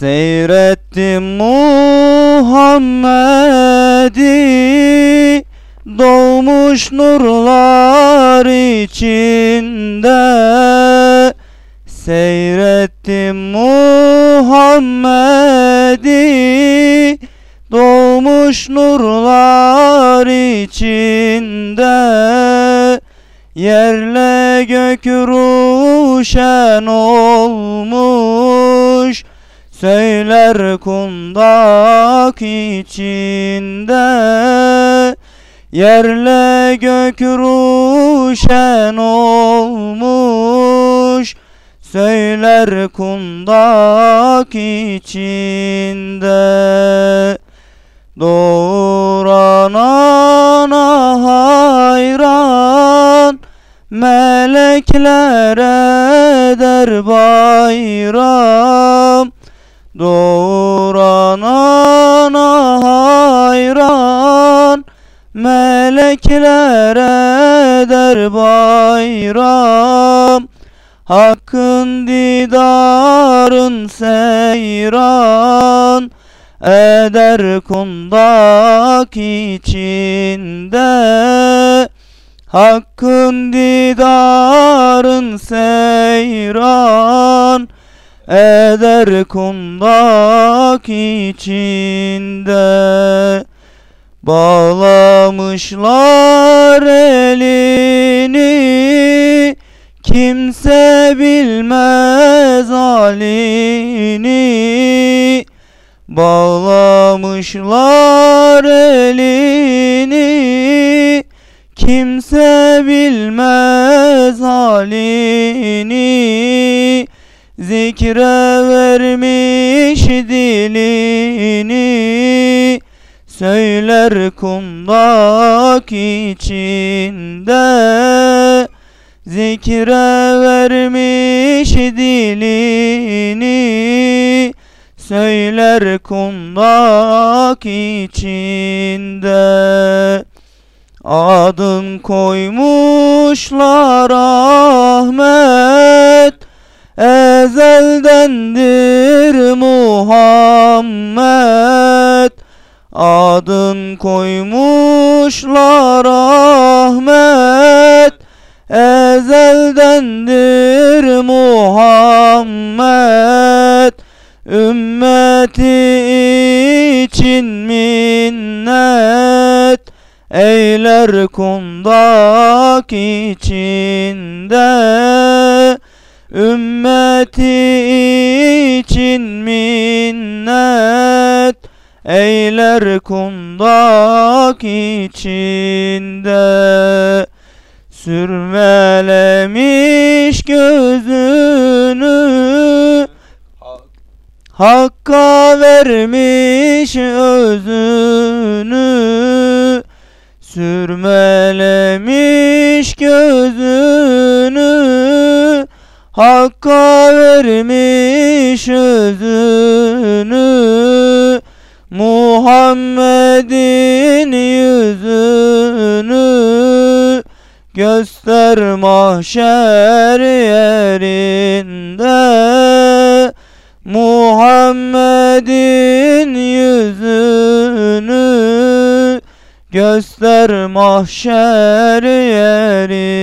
Seyrettim Muhammed'i Doğmuş nurlar içinde. Seyrettim Muhammed'i Doğmuş nurlar içinde. Yerle gök ruşen olmuş Söyler kundak içinde Yerle gök ruşen olmuş. Söyler kundak içinde Doğuran ana hayran Melekler eder bayram Doğuran ana hayran Melekler eder bayram. Hakkın didarın seyran Eder kundak içinde. Hakkın didarın seyran Eder kundak içinde. Bağlamışlar elini Kimse bilmez halini. Bağlamışlar elini Kimse bilmez halini Zikre vermiş dilini Söyler kundak içinde. Zikre vermiş dilini Söyler kundak içinde. Adın koymuşlar Ahmet Ezeldendir Muhammed. Adın koymuşlar Ahmet. Ezeldendir Muhammed. Ümmeti için minnet. Eyler kundak içinde Ümmeti için minnet Eyler kundak içinde. Sürmelemiş gözünü Hakka vermiş özünü. Sürmelemiş Hakka vermiş özünü Muhammed'in yüzünü. Göster mahşer yerinde Muhammed'in yüzünü. Göster mahşer yerinde